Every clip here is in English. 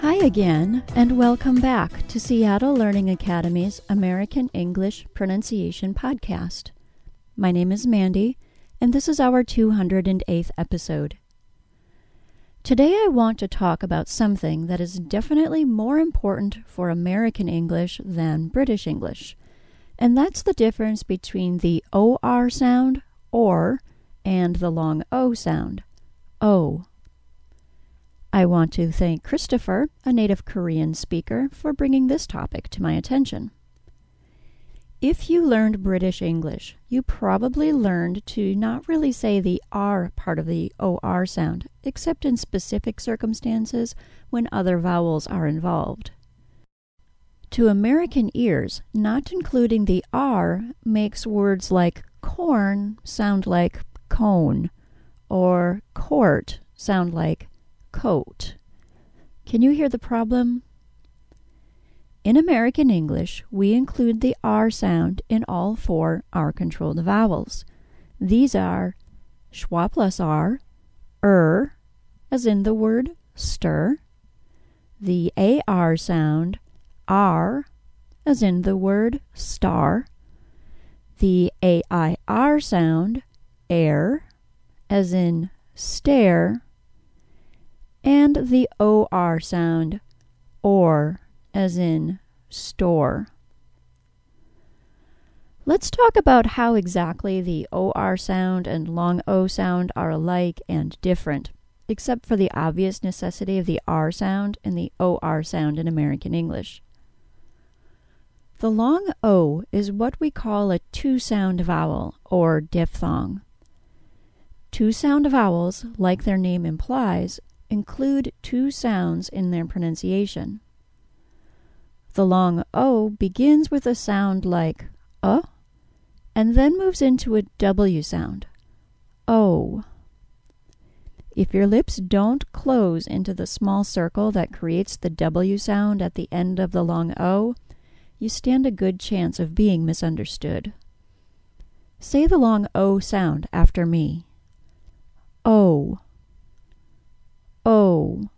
Hi again, and welcome back to Seattle Learning Academy's American English Pronunciation Podcast. My name is Mandy, and this is our 208th episode. Today I want to talk about something that is definitely more important for American English than British English, and that's the difference between the OR sound, or, and the long O sound, O. I want to thank Christopher, a native Korean speaker, for bringing this topic to my attention. If you learned British English, you probably learned to not really say the R part of the OR sound, except in specific circumstances when other vowels are involved. To American ears, not including the R makes words like corn sound like cone, or court sound like coat. Can you hear the problem? In American English, we include the R sound in all four R controlled vowels. These are schwa plus R, er, as in the word stir, the AR sound, R, as in the word star, the AIR sound, air, as in stare, and the OR sound, or, as in store. Let's talk about how exactly the OR sound and long O sound are alike and different, except for the obvious necessity of the R sound and the OR sound in American English. The long O is what we call a two sound vowel, or diphthong. Two sound vowels, like their name implies, include two sounds in their pronunciation. The long O begins with a sound like uh and then moves into a W sound. O. If your lips don't close into the small circle that creates the W sound at the end of the long O, you stand a good chance of being misunderstood. Say the long O sound after me. O. O.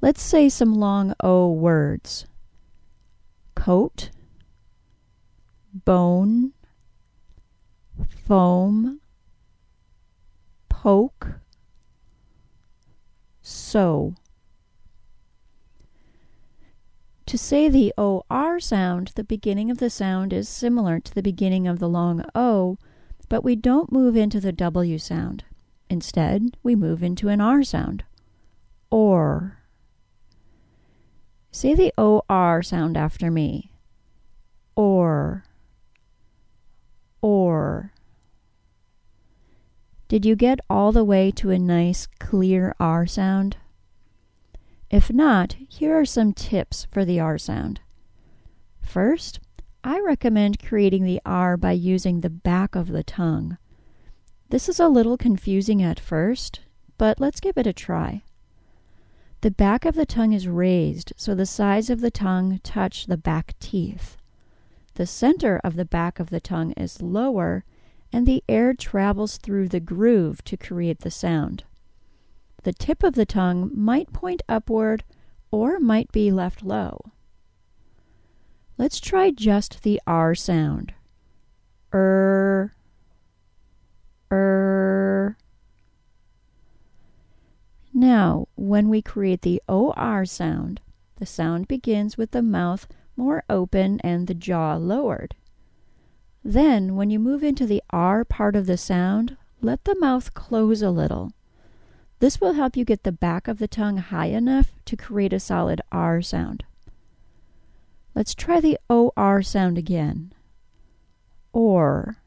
Let's say some long O words coat, bone, foam, poke, so. To say the OR sound, the beginning of the sound is similar to the beginning of the long O, but we don't move into the W sound. Instead, we move into an R sound. Or. Say the OR sound after me. Or. Or. Did you get all the way to a nice, clear R sound? If not, here are some tips for the R sound. First, I recommend creating the R by using the back of the tongue. This is a little confusing at first, but let's give it a try. The back of the tongue is raised so the sides of the tongue touch the back teeth. The center of the back of the tongue is lower, and the air travels through the groove to create the sound. The tip of the tongue might point upward or might be left low. Let's try just the R sound. Er, Now, when we create the OR sound, the sound begins with the mouth more open and the jaw lowered. Then, when you move into the R part of the sound, let the mouth close a little. This will help you get the back of the tongue high enough to create a solid R sound. Let's try the OR sound again. Or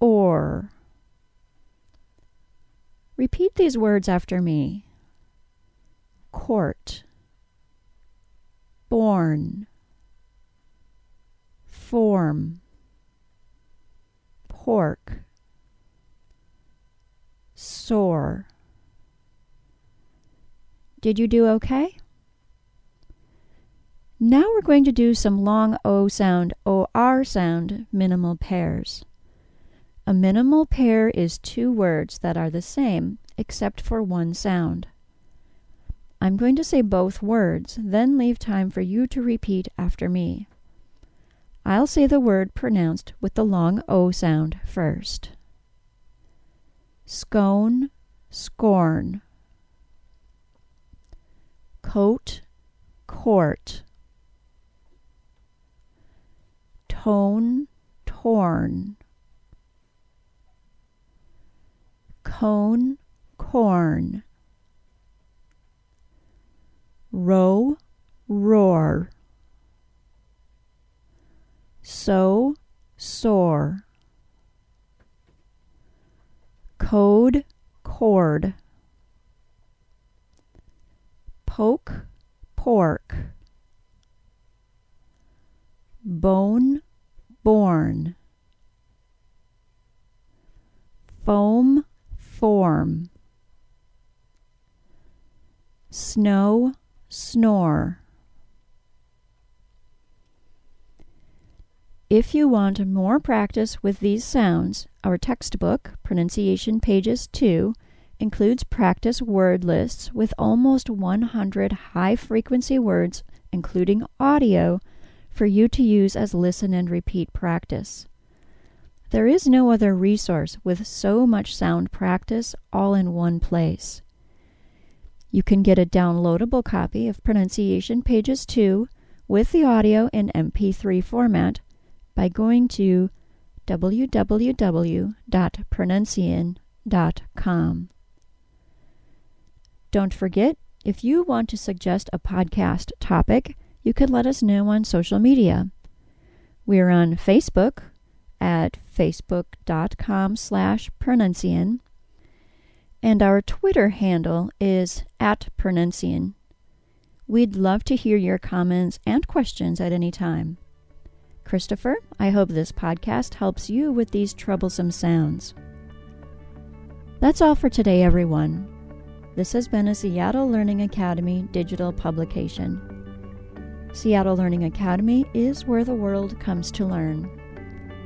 or. Repeat these words after me court, born, form, pork, sore. Did you do okay? Now we're going to do some long O sound, OR sound minimal pairs. A minimal pair is two words that are the same except for one sound. I'm going to say both words, then leave time for you to repeat after me. I'll say the word pronounced with the long O sound first. Scone, scorn. Coat, court. Tone, torn. Cone, corn. Row, roar. Sow, soar. Code, cord. Poke, pork. Bone, born. Foam, Snow, snore. If you want more practice with these sounds, our textbook, Pronunciation Pages 2, includes practice word lists with almost 100 high frequency words, including audio, for you to use as listen and repeat practice. There is no other resource with so much sound practice all in one place. You can get a downloadable copy of Pronunciation Pages 2 with the audio in MP3 format by going to www.pronuncian.com. Don't forget, if you want to suggest a podcast topic, you could let us know on social media. We're on Facebook at facebook.com slash pronuncian, and our Twitter handle is at pronuncian. We'd love to hear your comments and questions at any time. Christopher, I hope this podcast helps you with these troublesome sounds. That's all for today, everyone. This has been a Seattle Learning Academy digital publication. Seattle Learning Academy is where the world comes to learn.